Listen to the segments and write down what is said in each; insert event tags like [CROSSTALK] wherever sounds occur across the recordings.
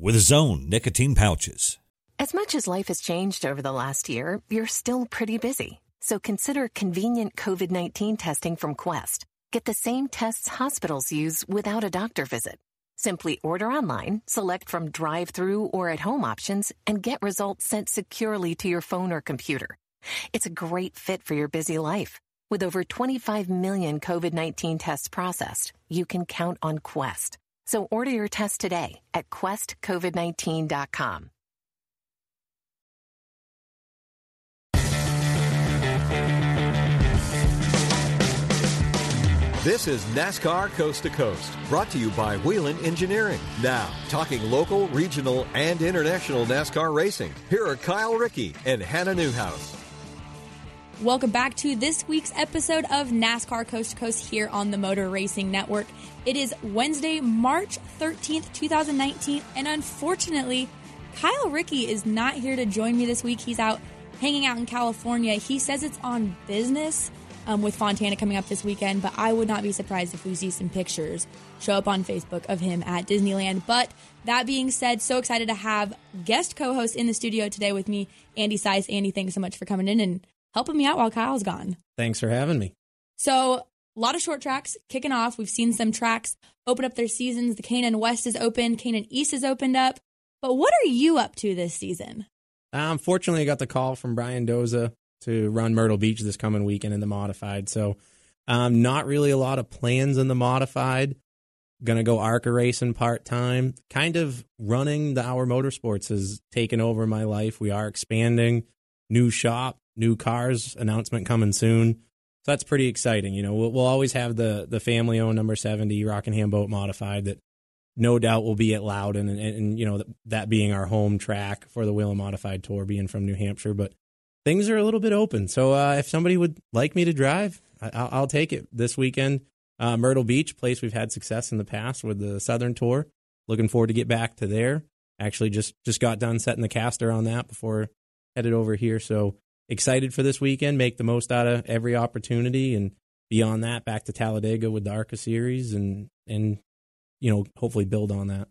with Zone nicotine pouches. As much as life has changed over the last year, you're still pretty busy. So consider convenient COVID 19 testing from Quest. Get the same tests hospitals use without a doctor visit. Simply order online, select from drive through or at home options, and get results sent securely to your phone or computer. It's a great fit for your busy life. With over 25 million COVID 19 tests processed, you can count on Quest. So order your test today at questcovid19.com. This is NASCAR Coast to Coast, brought to you by Whelen Engineering. Now, talking local, regional, and international NASCAR racing. Here are Kyle Rickey and Hannah Newhouse. Welcome back to this week's episode of NASCAR Coast to Coast here on the Motor Racing Network. It is Wednesday, March 13th, 2019, and unfortunately, Kyle Rickey is not here to join me this week. He's out hanging out in California. He says it's on business um, with Fontana coming up this weekend, but I would not be surprised if we see some pictures show up on Facebook of him at Disneyland. But that being said, so excited to have guest co host in the studio today with me, Andy Seuss. Andy, thanks so much for coming in and helping me out while Kyle's gone. Thanks for having me. So, a lot of short tracks kicking off. We've seen some tracks open up their seasons. The K&N West is open, K&N East is opened up. But what are you up to this season? Um, fortunately, I got the call from Brian Doza to run Myrtle Beach this coming weekend in the modified. So, um, not really a lot of plans in the modified. Gonna go ARCA racing part time. Kind of running the Hour Motorsports has taken over my life. We are expanding, new shop, new cars announcement coming soon. So that's pretty exciting. You know, we'll, we'll always have the the family owned number seventy Rockingham Boat Modified that no doubt will be at Loudon, and, and, and you know that, that being our home track for the Whelen Modified Tour, being from New Hampshire. But things are a little bit open. So uh, if somebody would like me to drive, I, will take it this weekend. Uh, Myrtle Beach, place we've had success in the past with the Southern Tour. Looking forward to get back to there. Actually, just just got done setting the caster on that before headed over here. So excited for this weekend. Make the most out of every opportunity, and beyond that, back to Talladega with the ARCA series, and and you know hopefully build on that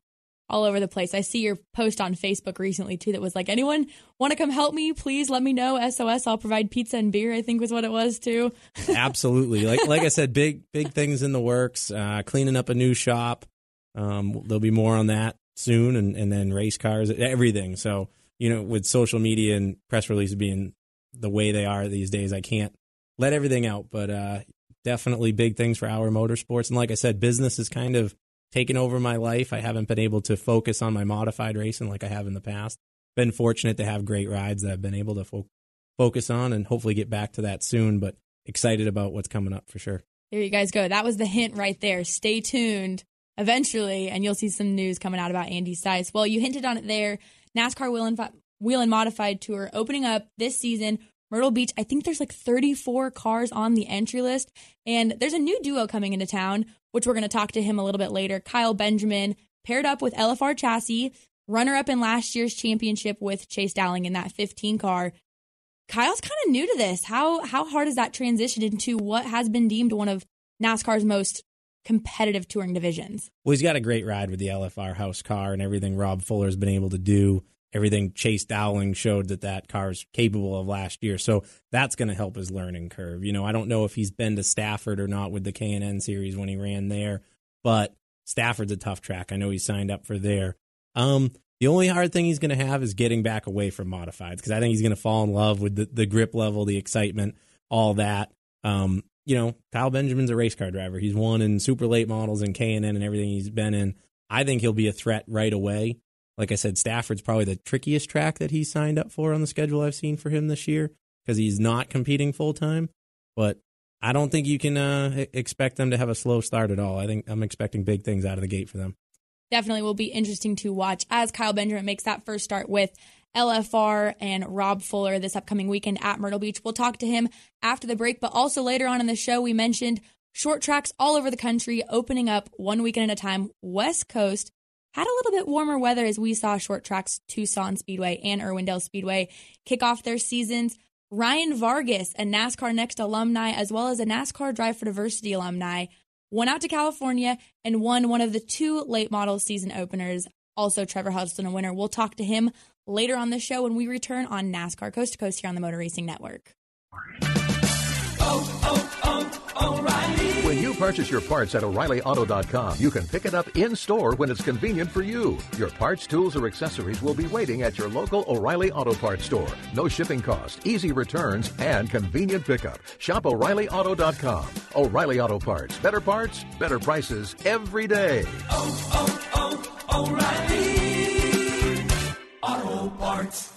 all over the place. I see your post on Facebook recently too that was like, anyone want to come help me? Please let me know. SOS, I'll provide pizza and beer. I think was what it was too. [LAUGHS] Absolutely. Like like I said, big big things in the works. Uh, cleaning up a new shop. Um, there'll be more on that soon, and and then race cars, everything. So you know, with social media and press releases being the way they are these days, I can't let everything out. But uh, definitely big things for our Motorsports. And like I said, business is kind of taken over my life. I haven't been able to focus on my modified racing like I have in the past. Been fortunate to have great rides that I've been able to fo- focus on and hopefully get back to that soon, but excited about what's coming up for sure. There you guys go. That was the hint right there. Stay tuned eventually, and you'll see some news coming out about Andy Seuss. Well, you hinted on it there. NASCAR Whelen, Whelen Modified Tour opening up this season. Myrtle Beach, I think there's like 34 cars on the entry list. And there's a new duo coming into town which we're going to talk to him a little bit later. Kyle Benjamin paired up with LFR Chassis, runner up in last year's championship with Chase Dowling in that 15 car. Kyle's kind of new to this. How how hard is that transition into what has been deemed one of NASCAR's most competitive touring divisions? Well, he's got a great ride with the LFR house car and everything Rob Fuller's been able to do everything Chase Dowling showed that that car is capable of last year. So that's going to help his learning curve. You know, I don't know if he's been to Stafford or not with the K&N series when he ran there, but Stafford's a tough track. I know he signed up for there. Um, the only hard thing he's going to have is getting back away from modifieds because I think he's going to fall in love with the, the grip level, the excitement, all that. Um, you know, Kyle Benjamin's a race car driver. He's won in super late models and K&N and everything he's been in. I think he'll be a threat right away. Like I said, Stafford's probably the trickiest track that he's signed up for on the schedule I've seen for him this year because he's not competing full time. But I don't think you can uh, expect them to have a slow start at all. I think I'm expecting big things out of the gate for them. Definitely will be interesting to watch as Kyle Benjamin makes that first start with LFR and Rob Fuller this upcoming weekend at Myrtle Beach. We'll talk to him after the break, but also later on in the show, we mentioned short tracks all over the country opening up one weekend at a time. West Coast had a little bit warmer weather as we saw short tracks Tucson Speedway and Irwindale Speedway kick off their seasons. Ryan Vargas, a NASCAR Next alumni, as well as a NASCAR Drive for Diversity alumni, went out to California and won one of the two late model season openers. Also, Trevor Huddleston, a winner. We'll talk to him later on the show when we return on NASCAR Coast to Coast here on the Motor Racing Network. Oh, oh, oh, oh O'Reilly. When you purchase your parts at O'Reillyauto.com, you can pick it up in store when it's convenient for you. Your parts, tools, or accessories will be waiting at your local O'Reilly Auto Parts store. No shipping cost, easy returns, and convenient pickup. Shop O'Reillyauto.com. O'Reilly Auto Parts. Better parts, better prices every day. Oh, oh, oh, O'Reilly. Auto Parts.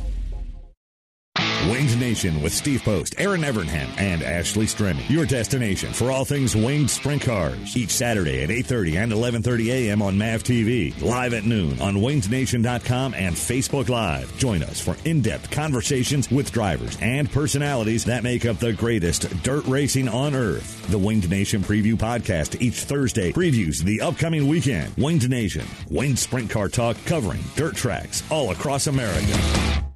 Winged Nation with Steve Post, Aaron Evernham, and Ashley Stremme. Your destination for all things winged sprint cars. Each Saturday at 8.30 and 11.30 a.m. on MAV TV. Live at noon on wingednation.com and Facebook Live. Join us for in-depth conversations with drivers and personalities that make up the greatest dirt racing on earth. The Winged Nation Preview Podcast each Thursday previews the upcoming weekend. Winged Nation, winged sprint car talk covering dirt tracks all across America.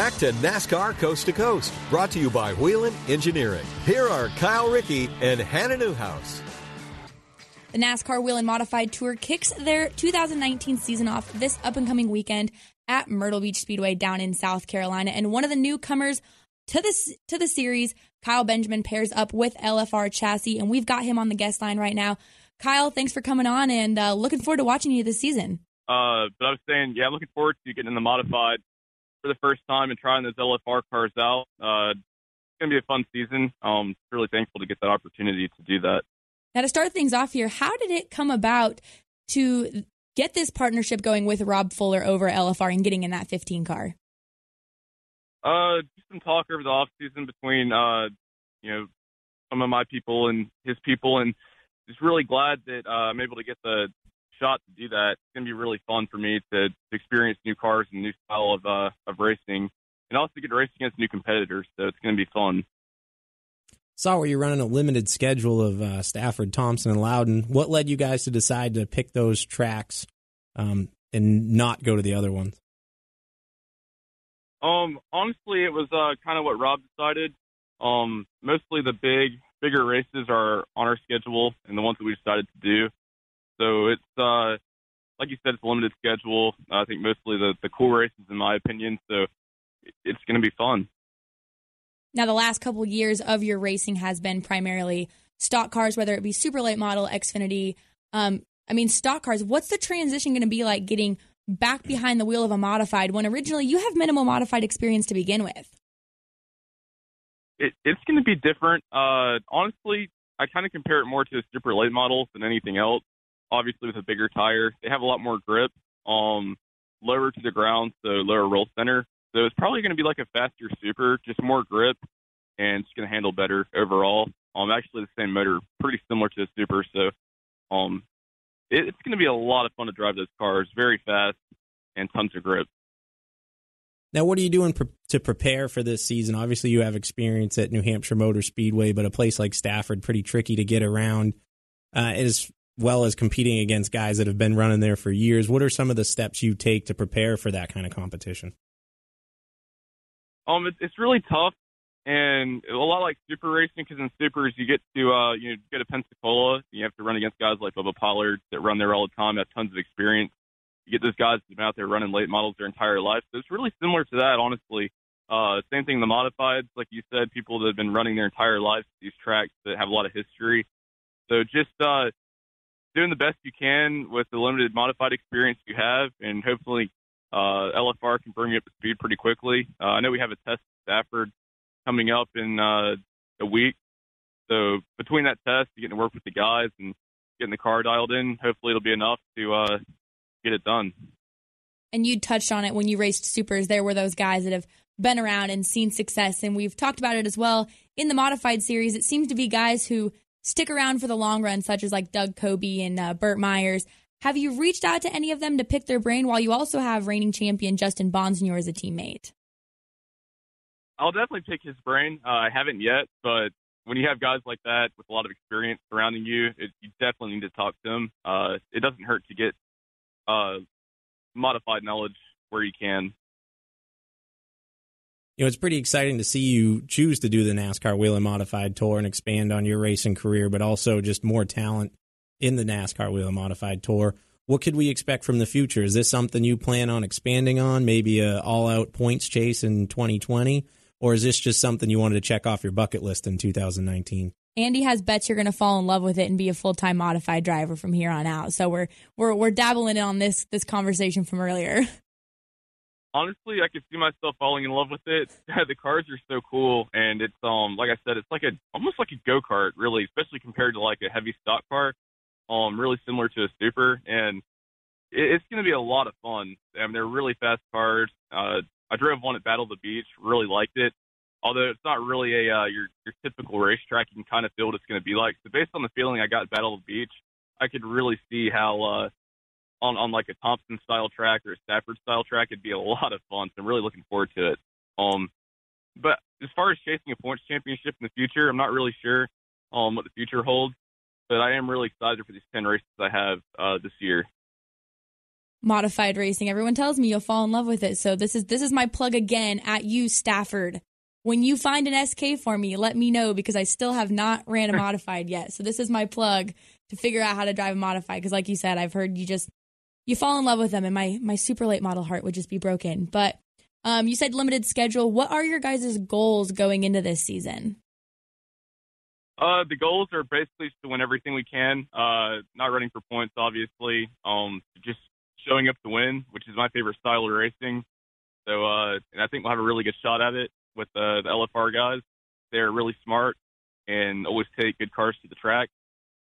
Back to NASCAR Coast to Coast, brought to you by Whelen Engineering. Here are Kyle Rickey and Hannah Newhouse. The NASCAR Whelen Modified Tour kicks their 2019 season off this up and coming weekend at Myrtle Beach Speedway down in South Carolina. And one of the newcomers to this to the series, Kyle Benjamin pairs up with LFR Chassis, and we've got him on the guest line right now. Kyle, thanks for coming on, and uh, looking forward to watching you this season. Uh, but I was saying, yeah, looking forward to getting in the modified for the first time and trying those LFR cars out. Uh, it's going to be a fun season. Um, really thankful to get that opportunity to do that. Now, to start things off here, how did it come about to get this partnership going with Rob Fuller over LFR and getting in that 15 car? Uh, just some talk over the off season between uh, you know, some of my people and his people, and just really glad that uh, I'm able to get the shot to do that. It's going to be really fun for me to, to experience new cars and new style of uh, of racing, and also get to race against new competitors. So it's going to be fun. Saw where you're running a limited schedule of uh, Stafford, Thompson, and Loudon. What led you guys to decide to pick those tracks um, and not go to the other ones? Um, honestly, it was uh, kind of what Rob decided. Um, mostly the big, bigger races are on our schedule, and the ones that we decided to do. So it's uh, like you said, it's a limited schedule. I think mostly the the cool races, in my opinion. So it's going to be fun. Now, the last couple years of your racing has been primarily stock cars, whether it be super late model, Xfinity. Um, I mean, stock cars. What's the transition going to be like getting back behind the wheel of a modified when originally you have minimal modified experience to begin with? It, it's going to be different. Uh, honestly, I kind of compare it more to a super late model than anything else. Obviously, with a bigger tire, they have a lot more grip, um, lower to the ground, so lower roll center. So it's probably going to be like a faster super, just more grip, and it's going to handle better overall. Um, actually, the same motor, pretty similar to a super. So, um, it, it's going to be a lot of fun to drive those cars. Very fast and tons of grip. Now, what are you doing pre- to prepare for this season? Obviously, you have experience at New Hampshire Motor Speedway, but a place like Stafford, pretty tricky to get around, uh, as well as competing against guys that have been running there for years. What are some of the steps you take to prepare for that kind of competition? Um, it, it's really tough, and a lot like super racing because in supers you get to uh, you know, go to Pensacola, you have to run against guys like Bubba Pollard that run there all the time, have tons of experience. You get those guys that have been out there running late models their entire life. So it's really similar to that, honestly. Uh, same thing, the modifieds, like you said, people that have been running their entire lives these tracks that have a lot of history. So just uh, doing the best you can with the limited modified experience you have, and hopefully uh, LFR can bring you up to speed pretty quickly. Uh, I know we have a test at Stafford coming up in uh, a week, so between that test, getting to work with the guys and getting the car dialed in, hopefully it'll be enough to uh, get it done. And you touched on it when you raced supers. There were those guys that have been around and seen success, and we've talked about it as well in the modified series. It seems to be guys who stick around for the long run, such as like Doug Coby and uh, Burt Myers. Have you reached out to any of them to pick their brain while you also have reigning champion Justin Bonsignore as a teammate? I'll definitely pick his brain. Uh, I haven't yet, but when you have guys like that with a lot of experience surrounding you, it, you definitely need to talk to them. Uh, it doesn't hurt to get uh, modified knowledge where you can. You know, it's pretty exciting to see you choose to do the NASCAR Whelen Modified Tour and expand on your racing career, but also just more talent in the NASCAR Whelen Modified Tour. What could we expect from the future? Is this something you plan on expanding on? Maybe a all-out points chase in 2020, or is this just something you wanted to check off your bucket list in 2019? Andy has bets you're going to fall in love with it and be a full time modified driver from here on out. So we're we're we're dabbling in on this this conversation from earlier. [LAUGHS] Honestly, I could see myself falling in love with it. [LAUGHS] the cars are so cool, and it's um like I said, it's like a almost like a go kart, really, especially compared to like a heavy stock car. Um, really similar to a super, and it, it's going to be a lot of fun. I mean, they're really fast cars. Uh, I drove one at Battle of the Beach, really liked it although it's not really a uh, your your typical racetrack, you can kind of feel what it's going to be like. So based on the feeling I got at Battle of the Beach, I could really see how uh, on on like a Thompson style track or a Stafford style track, it'd be a [LAUGHS] lot of fun. So I'm really looking forward to it. Um, but as far as chasing a points championship in the future, I'm not really sure um what the future holds. But I am really excited for these ten races I have uh, this year modified racing. Everyone tells me you'll fall in love with it. So this is this is my plug again at you Stafford when you find an SK for me, let me know because I still have not ran a [LAUGHS] modified yet. So this is my plug to figure out how to drive a modified. Because like you said, I've heard you just you fall in love with them, and my my super late model heart would just be broken. But um, you said limited schedule. What are your guys' goals going into this season? Uh, the goals are basically to win everything we can. Uh, not running for points, obviously. Um, just showing up to win, which is my favorite style of racing. So, uh, and I think we'll have a really good shot at it with the, the LFR guys. They're really smart and always take good cars to the track,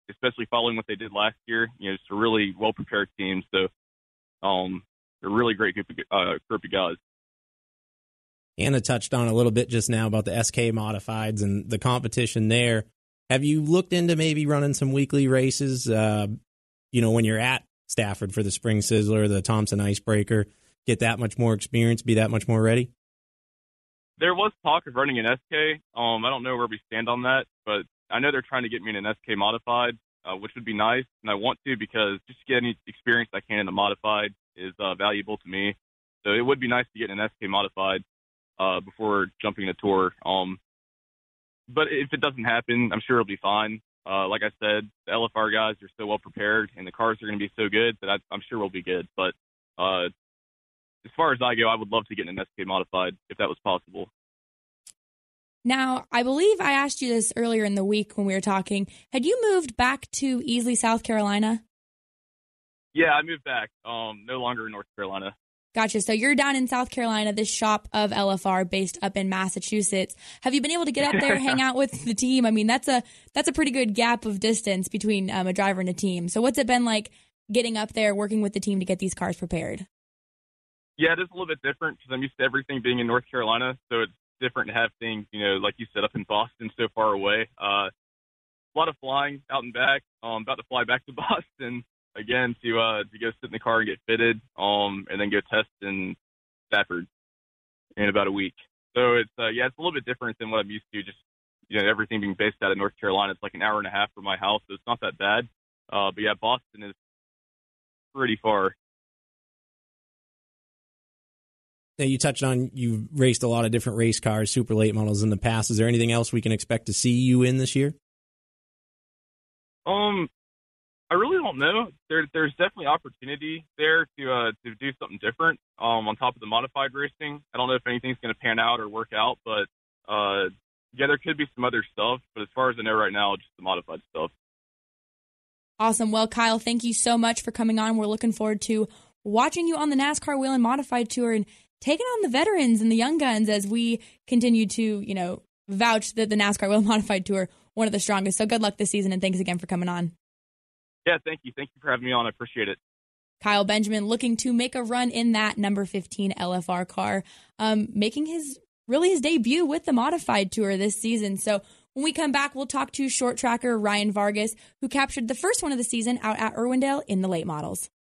especially following what they did last year. You know, it's a really well prepared team. So, um, a really great group of, uh, group of guys. Hannah touched on a little bit just now about the SK modifieds and the competition there. Have you looked into maybe running some weekly races? Uh, you know, when you're at Stafford for the Spring Sizzler, the Thompson Icebreaker, get that much more experience, be that much more ready? There was talk of running an SK. Um, I don't know where we stand on that, but I know they're trying to get me in an SK modified, uh, which would be nice, and I want to because just to get any experience I can in the modified is uh, valuable to me. So it would be nice to get an SK modified uh, before jumping a tour. Um, but if it doesn't happen, I'm sure it'll be fine. Uh, like I said, the LFR guys are so well prepared, and the cars are going to be so good that I, I'm sure we'll be good. But uh, as far as I go, I would love to get an SK modified if that was possible. Now, I believe I asked you this earlier in the week when we were talking. Had you moved back to Easley, South Carolina? Yeah, I moved back. Um, no longer in North Carolina. Gotcha. So you're down in South Carolina, this shop of LFR based up in Massachusetts. Have you been able to get up there, hang [LAUGHS] out with the team? I mean, that's a that's a pretty good gap of distance between um, a driver and a team. So what's it been like getting up there, working with the team to get these cars prepared? Yeah, it is a little bit different because I'm used to everything being in North Carolina, so it's different to have things, you know, like you said, up in Boston, so far away. Uh, a lot of flying out and back. Um, about to fly back to [LAUGHS] Boston again to uh to go sit in the car and get fitted, um, and then go test in Stafford in about a week. So it's uh, yeah, it's a little bit different than what I'm used to. Just you know, everything being based out of North Carolina, it's like an hour and a half from my house, so it's not that bad. Uh, but yeah, Boston is pretty far. Now you touched on you've raced a lot of different race cars, super late models in the past. Is there anything else we can expect to see you in this year? Um, I really don't know. There, there's definitely opportunity there to uh, to do something different. Um, on top of the modified racing, I don't know if anything's going to pan out or work out, but uh, yeah, there could be some other stuff. But as far as I know right now, just the modified stuff. Awesome. Well, Kyle, thank you so much for coming on. We're looking forward to watching you on the NASCAR Whelen Modified Tour and taking on the veterans and the young guns as we continue to, you know, vouch that the NASCAR Whelen [LAUGHS] Modified Tour one of the strongest. So good luck this season and thanks again for coming on. Yeah, thank you. Thank you for having me on. I appreciate it. Kyle Benjamin looking to make a run in that number 15 LFR car, um, making his really his debut with the modified tour this season. So when we come back, we'll talk to short tracker Ryan Vargas, who captured the first one of the season out at Irwindale in the late models.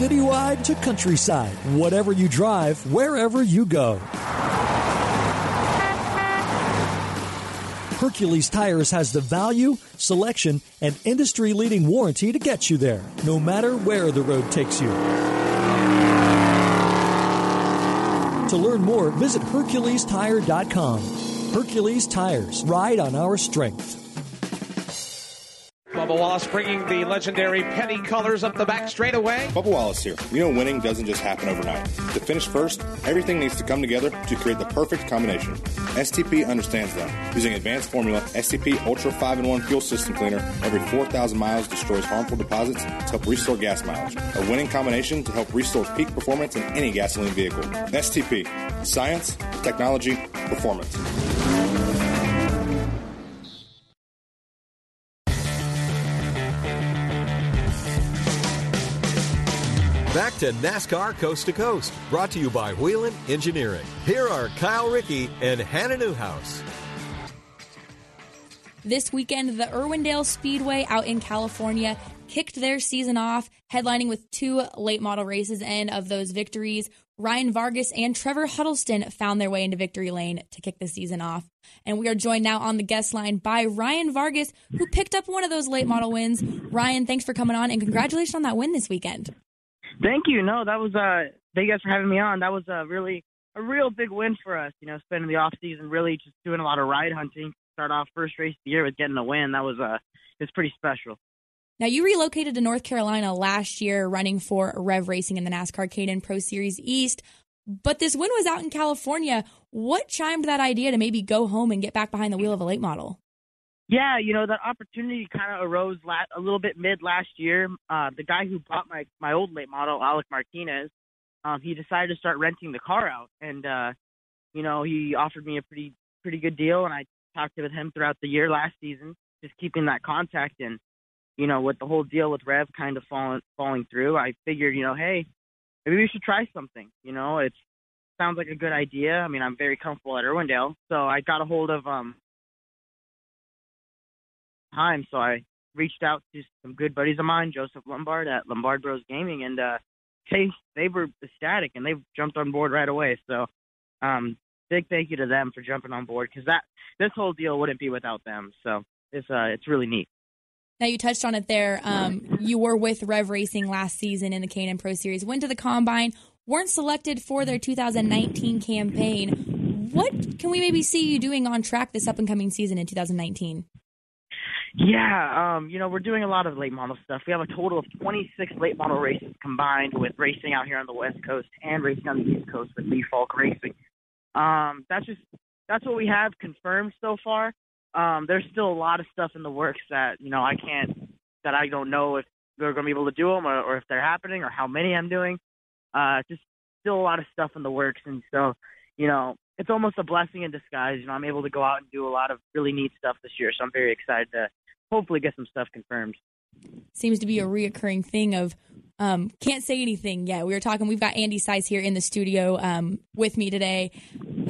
Citywide to countryside, whatever you drive, wherever you go. Hercules Tires has the value, selection, and industry leading warranty to get you there, no matter where the road takes you. To learn more, visit HerculesTire.com. Hercules Tires, ride on our strength. Bubba Wallace bringing the legendary penny colors up the back straightaway. Bubba Wallace here. You know, winning doesn't just happen overnight. To finish first, everything needs to come together to create the perfect combination. STP understands that. Using advanced formula, STP Ultra 5 in 1 fuel system cleaner every 4,000 miles destroys harmful deposits to help restore gas mileage. A winning combination to help restore peak performance in any gasoline vehicle. STP Science, Technology, Performance. To NASCAR Coast to Coast, brought to you by Whelen Engineering. Here are Kyle Rickey and Hannah Newhouse. This weekend, the Irwindale Speedway out in California kicked their season off, headlining with two late model races. And of those victories, Ryan Vargas and Trevor Huddleston found their way into victory lane to kick the season off. And we are joined now on the guest line by Ryan Vargas, who picked up one of those late model wins. Ryan, thanks for coming on and congratulations on that win this weekend. Thank you. No, that was uh thank you guys for having me on. That was a really a real big win for us, you know, spending the off season really just doing a lot of ride hunting. Start off first race of the year with getting a win. That was uh it's pretty special. Now, you relocated to North Carolina last year running for Rev Racing in the NASCAR K&N Pro Series East, but this win was out in California. What chimed that idea to maybe go home and get back behind the wheel of a late model? Yeah, you know that opportunity kind of arose la- a little bit mid last year. Uh, the guy who bought my my old late model, Alec Martinez, um, he decided to start renting the car out, and uh, you know he offered me a pretty pretty good deal, and I talked with him throughout the year last season, just keeping that contact. And you know, with the whole deal with Rev kind of falling falling through, I figured, you know, hey, maybe we should try something. You know, it sounds like a good idea. I mean, I'm very comfortable at Irwindale, so I got a hold of um time. So I reached out to some good buddies of mine, Joseph Lombard at Lombard Bros Gaming, and uh, they they were ecstatic and they jumped on board right away. So um, big thank you to them for jumping on board because that this whole deal wouldn't be without them. So it's uh, it's really neat. Now you touched on it there. Um, you were with Rev Racing last season in the K&N Pro Series. Went to the combine. Weren't selected for their 2019 campaign. What can we maybe see you doing on track this up and coming season in 2019? Yeah, um, you know, we're doing a lot of late model stuff. We have a total of 26 late model races combined with racing out here on the West Coast and racing on the East Coast with Lee Faulk Racing. Um, that's just that's what we have confirmed so far. Um, there's still a lot of stuff in the works that you know I can't that I don't know if they're going to be able to do them or, or if they're happening or how many I'm doing. Uh, just still a lot of stuff in the works, and so you know it's almost a blessing in disguise. You know, I'm able to go out and do a lot of really neat stuff this year, so I'm very excited to hopefully get some stuff confirmed. Seems to be a reoccurring thing of um, can't say anything yet. We were talking. We've got Andy Seuss here in the studio um, with me today,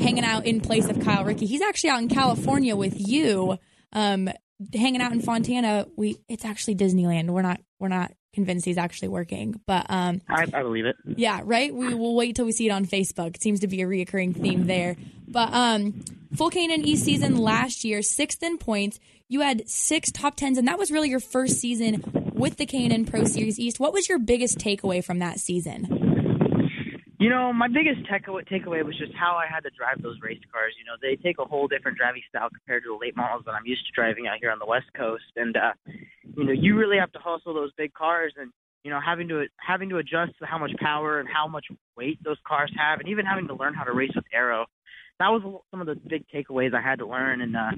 hanging out in place of Kyle Rickey. He's actually out in California with you, um, hanging out in Fontana. We it's actually Disneyland. We're not we're not convinced he's actually working. But um, I, I believe it. yeah, right. We will wait till we see it on Facebook. It seems to be a reoccurring theme there. But um, full K&N East season last year, sixth in points. You had six top tens, and that was really your first season with the K&N Pro Series East. What was your biggest takeaway from that season? You know, my biggest takeaway takeaway was just how I had to drive those race cars. You know, they take a whole different driving style compared to the late models that I'm used to driving out here on the West Coast, and uh, you know, you really have to hustle those big cars, and you know, having to having to adjust to how much power and how much weight those cars have, and even having to learn how to race with aero. That was some of the big takeaways I had to learn, and uh,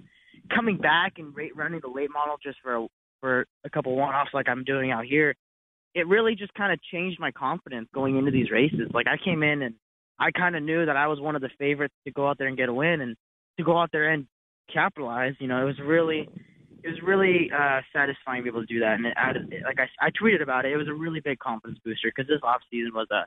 coming back and ra- running the late model just for a, for a couple one-offs like I'm doing out here it really just kind of changed my confidence going into these races. Like I came in and I kind of knew that I was one of the favorites to go out there and get a win and to go out there and capitalize. You know, it was really, it was really uh, satisfying to be able to do that. And it added, like I, I tweeted about it, it was a really big confidence booster because this off season was a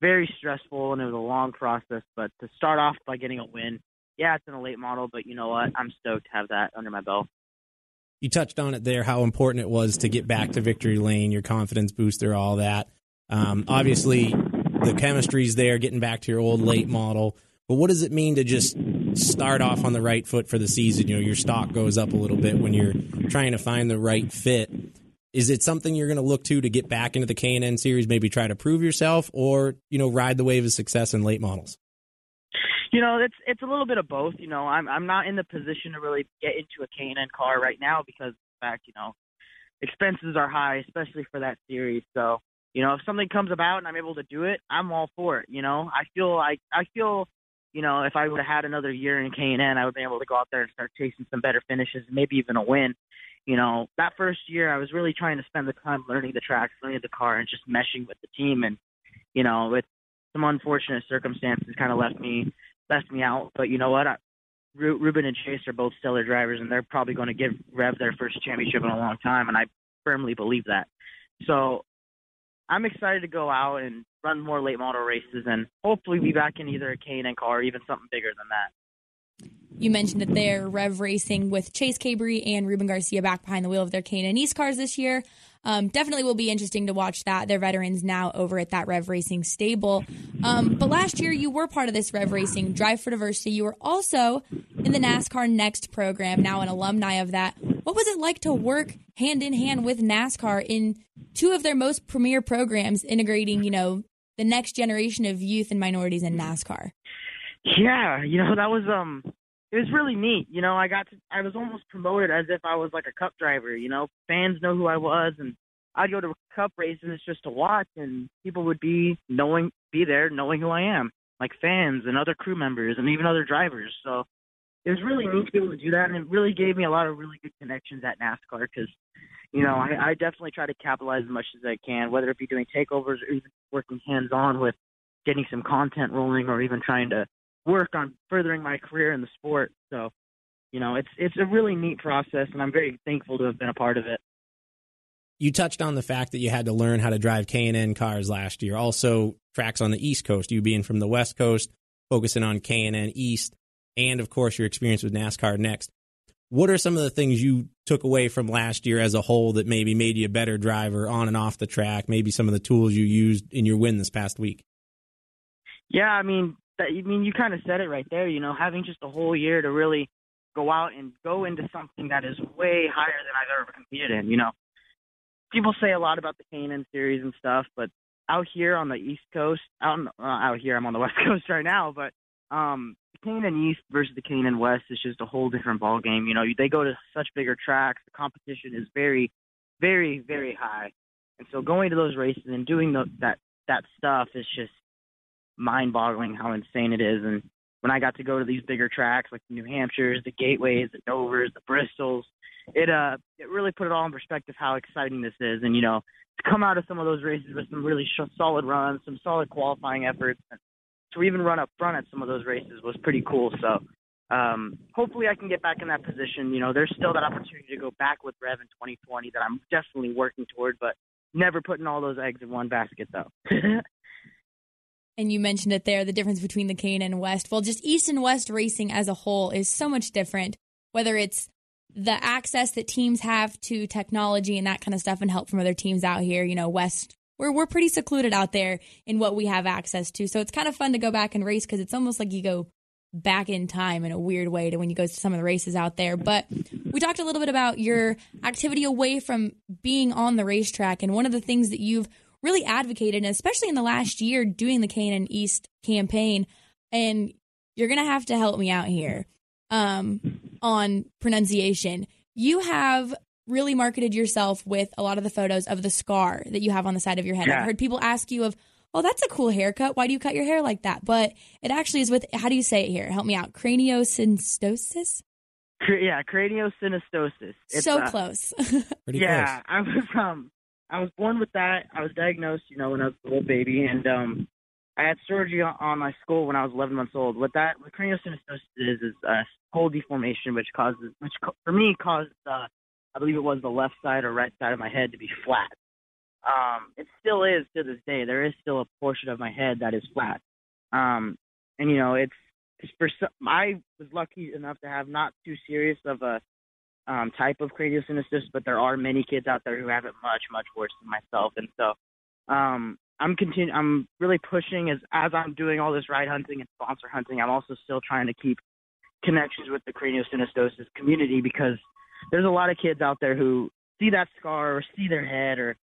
very stressful and it was a long process. But to start off by getting a win, yeah, it's in a late model, but you know what? I'm stoked to have that under my belt you touched on it there how important it was to get back to victory lane, your confidence booster, all that. Um, obviously, the chemistry's there, getting back to your old late model. But what does it mean to just start off on the right foot for the season? You know, your stock goes up a little bit when you're trying to find the right fit. Is it something you're going to look to to get back into the K&N series, maybe try to prove yourself, or you know, ride the wave of success in late models? You know, it's it's a little bit of both. You know, I'm I'm not in the position to really get into a K&N car right now because in fact, you know, expenses are high, especially for that series. So, you know, if something comes about and I'm able to do it, I'm all for it. You know, I feel like I feel, you know, if I would have had another year in K&N, I would be able to go out there and start chasing some better finishes, maybe even a win. You know, that first year I was really trying to spend the time learning the tracks, learning the car, and just meshing with the team. And you know, with some unfortunate circumstances, kind of left me left me out. But you know what? I, Ru- Ruben and Chase are both stellar drivers, and they're probably going to give Rev their first championship in a long time, and I firmly believe that. So I'm excited to go out and run more late model races, and hopefully be back in either a K&N car or even something bigger than that. You mentioned that they're Rev Racing with Chase Cabre and Ruben Garcia back behind the wheel of their K&N East cars this year. Um, definitely will be interesting to watch that. They're veterans now over at that Rev Racing stable. Um, but last year, you were part of this Rev Racing Drive for Diversity. You were also in the NASCAR Next program, now an alumni of that. What was it like to work hand in hand with NASCAR in two of their most premier programs, integrating, you know, the next generation of youth and minorities in NASCAR? Yeah, you know that was um it was really neat. You know, I got to I was almost promoted as if I was like a cup driver, you know. Fans know who I was and I'd go to cup races just to watch and people would be knowing be there knowing who I am, like fans and other crew members and even other drivers. So it was really neat to be able to do that and it really gave me a lot of really good connections at NASCAR cuz you know, I, I definitely try to capitalize as much as I can, whether it be doing takeovers or even working hands on with getting some content rolling or even trying to work on furthering my career in the sport. So, you know, it's it's a really neat process, and I'm very thankful to have been a part of it. You touched on the fact that you had to learn how to drive K&N cars last year. Also, tracks on the East Coast. You being from the West Coast, focusing on K&N East, and of course your experience with NASCAR Next. What are some of the things you took away from last year as a whole that maybe made you a better driver on and off the track? Maybe some of the tools you used in your win this past week. Yeah, I mean, that I mean you kind of said it right there. You know, having just a whole year to really go out and go into something that is way higher than I've ever competed in. You know, people say a lot about the K&N series and stuff, but out here on the East Coast, out uh, out here, I'm on the [LAUGHS] West Coast right now, but um, K&N East versus the K&N West is just a whole different ball game. You know, they go to such bigger tracks. The competition is very, very, very high, and so going to those races and doing the, that that stuff is just mind-boggling how insane it is. And when I got to go to these bigger tracks like the New Hampshires, the Gateways, the Dovers, the Bristols, it uh it really put it all in perspective how exciting this is. And you know, to come out of some of those races with some really sh- solid runs, some solid qualifying efforts, and to even run up front at some of those races was pretty cool. So. Um, hopefully I can get back in that position. You know, there's still that opportunity to go back with Rev in 2020 that I'm definitely working toward, but never putting all those eggs in one basket though. [LAUGHS] and you mentioned it there the difference between the K&N and West. Well, just East and West racing as a whole is so much different, whether it's the access that teams have to technology and that kind of stuff and help from other teams out here, you know, West, we're, we're pretty secluded out there in what we have access to. So it's kind of fun to go back and race because it's almost like you go back in time in a weird way to when you go to some of the races out there. But we talked a little bit about your activity away from being on the racetrack. And one of the things that you've really advocated, especially in the last year doing the K&N East campaign, and you're to have to help me out here um, on pronunciation. You have really marketed yourself with a lot of the photos of the scar that you have on the side of your head. Yeah. I've heard people ask you of, oh, that's a cool haircut. Why do you cut your hair like that? But it actually is with, how do you say it here? Help me out. Craniosynostosis? Yeah, craniosynostosis. It's, so uh, [LAUGHS] close. yeah, I was um I was born with that. I was diagnosed, you know, when I was a little baby, and um I had surgery on, on my skull when I was 11 months old. What that what craniosynostosis is is a skull deformation, which causes which for me caused uh I believe it was the left side or right side of my head to be flat. Um, it still is to this day. There is still a portion of my head that is flat. Um, and you know, it's, it's for some, I was lucky enough to have not too serious of a um, type of craniosynostosis, but there are many kids out there who have it much, much worse than myself. And so, um, I'm continu- I'm really pushing as as I'm doing all this ride hunting and sponsor hunting. I'm also still trying to keep connections with the craniosynostosis community because there's a lot of kids out there who see that scar or see their head or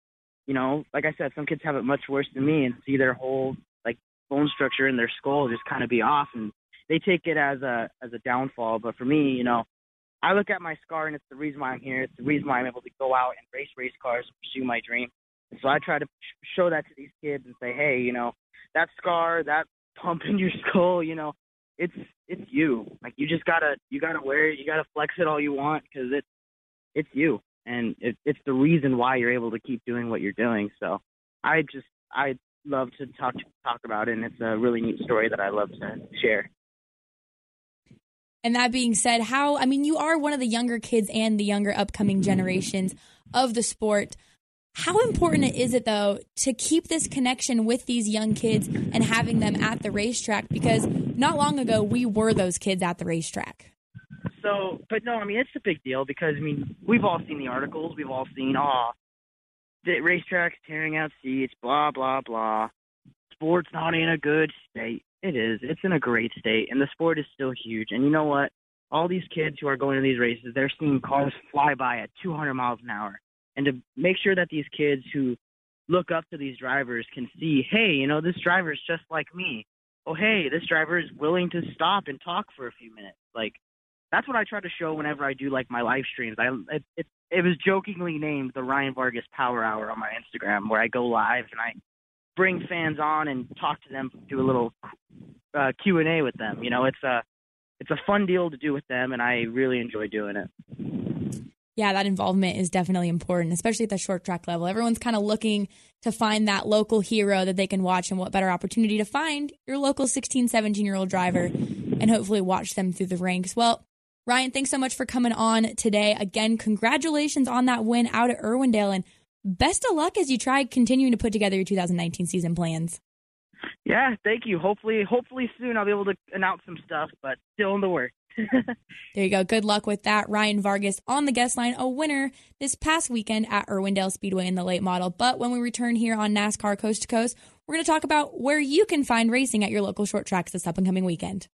you know, like I said, some kids have it much worse than me and see their whole like bone structure in their skull just kind of be off and they take it as a as a downfall. But for me, you know, I look at my scar and it's the reason why I'm here. It's the reason why I'm able to go out and race race cars and pursue my dream. And so I try to sh- show that to these kids and say, hey, you know, that scar, that pump [LAUGHS] in your skull, you know, it's it's you. Like you just gotta you gotta wear it. You gotta flex it all you want because it's it's you, and it, it's the reason why you're able to keep doing what you're doing. So I just I love to talk talk about it, and it's a really neat story that I love to share. And that being said, how, I mean, you are one of the younger kids and the younger upcoming mm-hmm. generations of the sport. How important is it, though, to keep this connection with these young kids and having them at the racetrack? Because not long ago, we were those kids at the racetrack. So, but no, I mean it's a big deal because I mean we've all seen the articles, we've all seen oh, the racetracks tearing out seats, blah blah blah. Sport's not in a good state. It is. It's in a great state, and the sport is still huge. And you know what? All these kids who are going to these races, they're seeing cars fly by at 200 miles an hour. And to make sure that these kids who look up to these drivers can see, hey, you know, this driver is just like me. Oh, hey, this driver is willing to stop and talk for a few minutes. Like, that's what I try to show whenever I do like my live streams. I it, it, it was jokingly named the Ryan Vargas Power Hour on my Instagram, where I go live and I bring fans on and talk to them, do a little uh, Q and A with them. You know, it's a it's a fun deal to do with them, and I really enjoy doing it. Yeah, that involvement is definitely important, especially at the short track level. Everyone's kind of looking to find that local hero that they can watch, and what better opportunity to find your local 16, 17 year old driver and hopefully watch them through the ranks. Well, Ryan, thanks so much for coming on today. Again, congratulations on that win out at Irwindale, and best of luck as you try continuing to put together your 2019 season plans. Yeah, thank you. Hopefully, hopefully soon I'll be able to announce some stuff, but still in the works. [LAUGHS] There you go. Good luck with that. Ryan Vargas on the guest line, a winner this past weekend at Irwindale Speedway in the late model. But when we return here on NASCAR Coast to Coast, we're going to talk about where you can find racing at your local short tracks this up and coming weekend.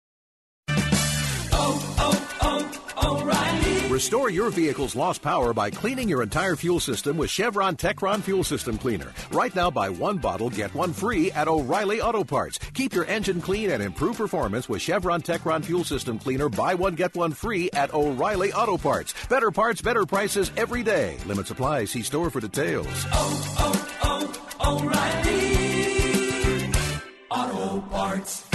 Restore your vehicle's lost power by cleaning your entire fuel system with Chevron Techron Fuel System Cleaner. Right now, buy one bottle, get one free at O'Reilly Auto Parts. Keep your engine clean and improve performance with Chevron Techron Fuel System Cleaner. Buy one, get one free at O'Reilly Auto Parts. Better parts, better prices every day. Limit supply. See store for details. Oh, oh, oh, O'Reilly Auto Parts.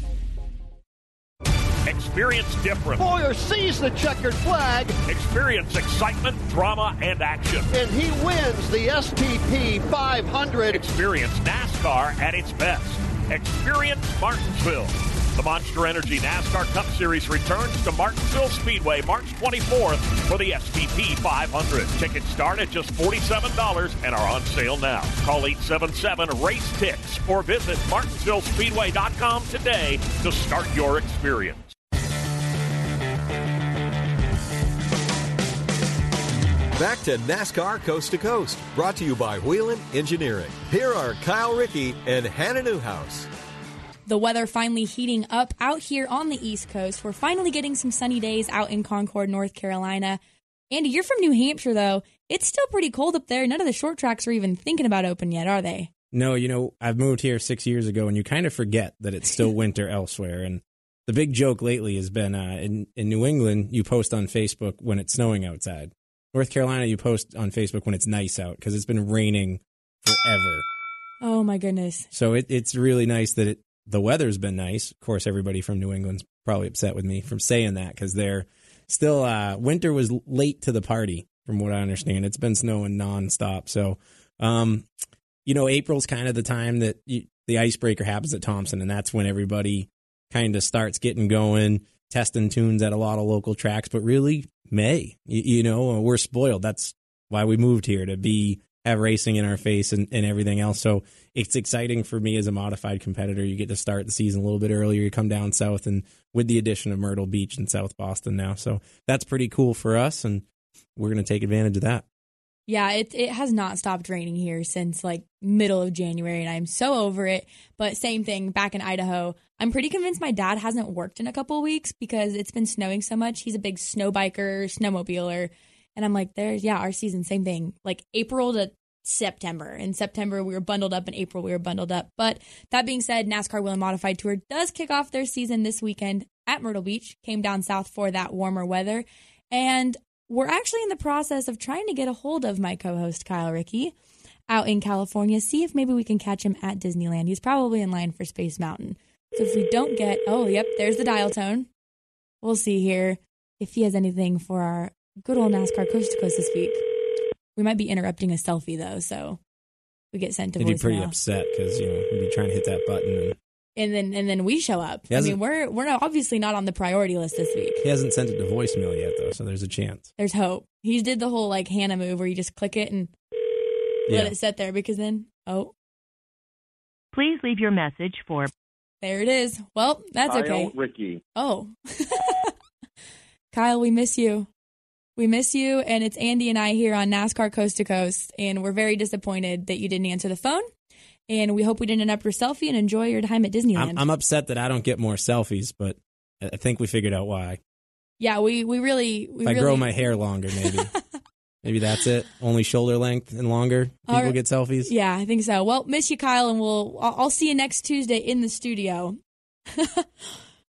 Experience different. Bowyer sees the checkered flag. Experience excitement, drama, and action. And he wins the STP 500. Experience NASCAR at its best. Experience Martinsville. The Monster Energy NASCAR Cup Series returns to Martinsville Speedway March 24th for the STP 500. Tickets start at just $47 and are on sale now. Call 877 Race Ticks or visit martinsvillespeedway.com today to start your experience. Back to NASCAR Coast to Coast, brought to you by Whelen Engineering. Here are Kyle Rickey and Hannah Newhouse. The weather finally heating up out here on the East Coast. We're finally getting some sunny days out in Concord, North Carolina. Andy, you're from New Hampshire, though. It's still pretty cold up there. None of the short tracks are even thinking about open yet, are they? No, you know, I've moved here six years ago, and you kind of forget that it's still [LAUGHS] winter elsewhere. And the big joke lately has been uh, in, in New England, you post on Facebook when it's snowing outside. North Carolina, you post on Facebook when it's nice out because it's been raining forever. Oh, my goodness. So it, it's really nice that it, the weather's been nice. Of course, everybody from New England's probably upset with me from saying that because they're still, uh, winter was late to the party, from what I understand. It's been snowing nonstop. So, um, you know, April's kind of the time that you, the icebreaker happens at Thompson, and that's when everybody kind of starts getting going, testing tunes at a lot of local tracks. But really, May, you, you know, uh, we're spoiled. That's why we moved here to be have racing in our face and, and everything else. So it's exciting for me as a modified competitor. You get to start the season a little bit earlier. You come down south, and with the addition of Myrtle Beach and South Boston now, so that's pretty cool for us, and we're to take advantage of that. Yeah, it it has not stopped raining here since like middle of January, and I'm so over it. But same thing back in Idaho. I'm pretty convinced my dad hasn't worked in a couple weeks because it's been snowing so much. He's a big snow biker, snowmobiler, and I'm like, there's yeah, our season, same thing. Like April to September. In September, we were bundled up. In April, we were bundled up. But that being said, NASCAR Whelen Modified Tour does kick off their season this weekend at Myrtle Beach. Came down south for that warmer weather. And we're actually in the process of trying to get a hold of my co host, Kyle Rickey, out in California, see if maybe we can catch him at Disneyland. He's probably in line for Space Mountain. So if we don't get, oh, yep, there's the dial tone. We'll see here if he has anything for our good old NASCAR Coast to Coast this week. We might be interrupting a selfie though, so we get sent to voice. He'd be pretty upset because you know he'd be trying to hit that button and and then and then we show up. I mean, we're we're not, obviously not on the priority list this week. he hasn't sent it to voicemail yet though, so there's a chance. There's hope. He did the whole like Hannah move where you just click it and let it sit there because then oh Please leave your message for. There it is. Well, that's Kyle okay. Rickey. Oh, [LAUGHS] Kyle, we miss you. We miss you, and it's Andy and I here on NASCAR Coast to Coast, and we're very disappointed that you didn't answer the phone. And we hope we didn't interrupt your selfie and enjoy your time at Disneyland. I'm, I'm upset that I don't get more selfies, but I I think we figured out why. yeah, we we really we If I really grow my hair longer, maybe. [LAUGHS] maybe that's it. Only shoulder length and longer. People right. get selfies. Yeah, I think so. Well, miss you, Kyle, and we'll I'll, I'll see you next Tuesday in the studio. [LAUGHS]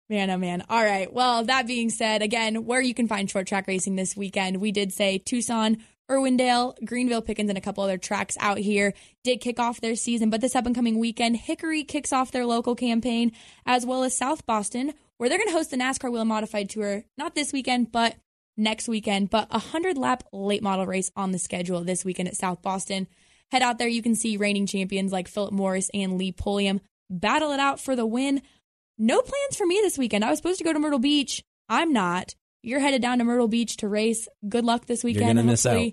man, oh man. All right. Well, that being said, again, where you can find short track racing this weekend, we did say Tucson, Irwindale, Greenville, Pickens, and a couple other tracks out here did kick off their season. But this up and coming weekend, Hickory kicks off their local campaign, as well as South Boston, where they're going to host the NASCAR Whelen Modified Tour, not this weekend, but next weekend. But a 100 lap late model race on the schedule this weekend at South Boston. Head out there, you can see reigning champions like Philip Morris and Lee Pulliam battle it out for the win. No plans for me this weekend. I was supposed to go to Myrtle Beach. I'm not. You're headed down to Myrtle Beach to race. Good luck this weekend. You're gonna miss out.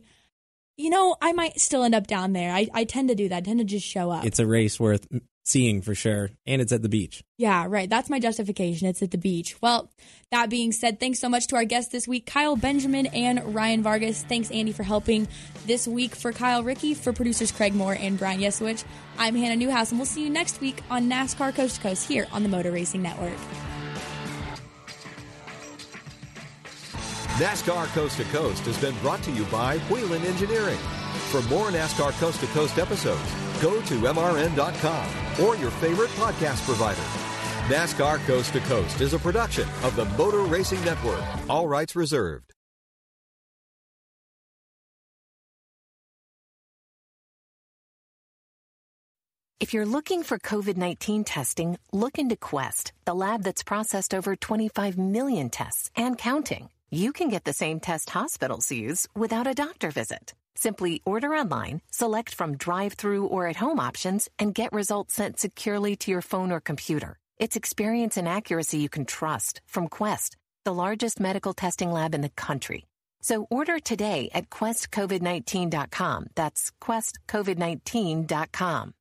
You know, I might still end up down there. I, I tend to do that. I tend to just show up. It's a race worth seeing for sure, and it's at the beach. Yeah, right. That's my justification. It's at the beach. Well, that being said, thanks so much to our guests this week, Kyle Benjamin and Ryan Vargas. Thanks, Andy, for helping this week. For Kyle Rickey, for producers Craig Moore and Brian Yeswich, I'm Hannah Newhouse, and we'll see you next week on NASCAR Coast to Coast here on the Motor Racing Network. NASCAR Coast to Coast has been brought to you by Whelen Engineering. For more NASCAR Coast to Coast episodes, go to MRN.com or your favorite podcast provider. NASCAR Coast to Coast is a production of the Motor Racing Network. All rights reserved. If you're looking for COVID 19 testing, look into Quest, the lab that's processed over 25 million tests and counting. You can get the same test hospitals use without a doctor visit. Simply order online, select from drive through or at home options, and get results sent securely to your phone or computer. It's experience and accuracy you can trust from Quest, the largest medical testing lab in the country. So order today at questcovid19.com. That's questcovid19.com.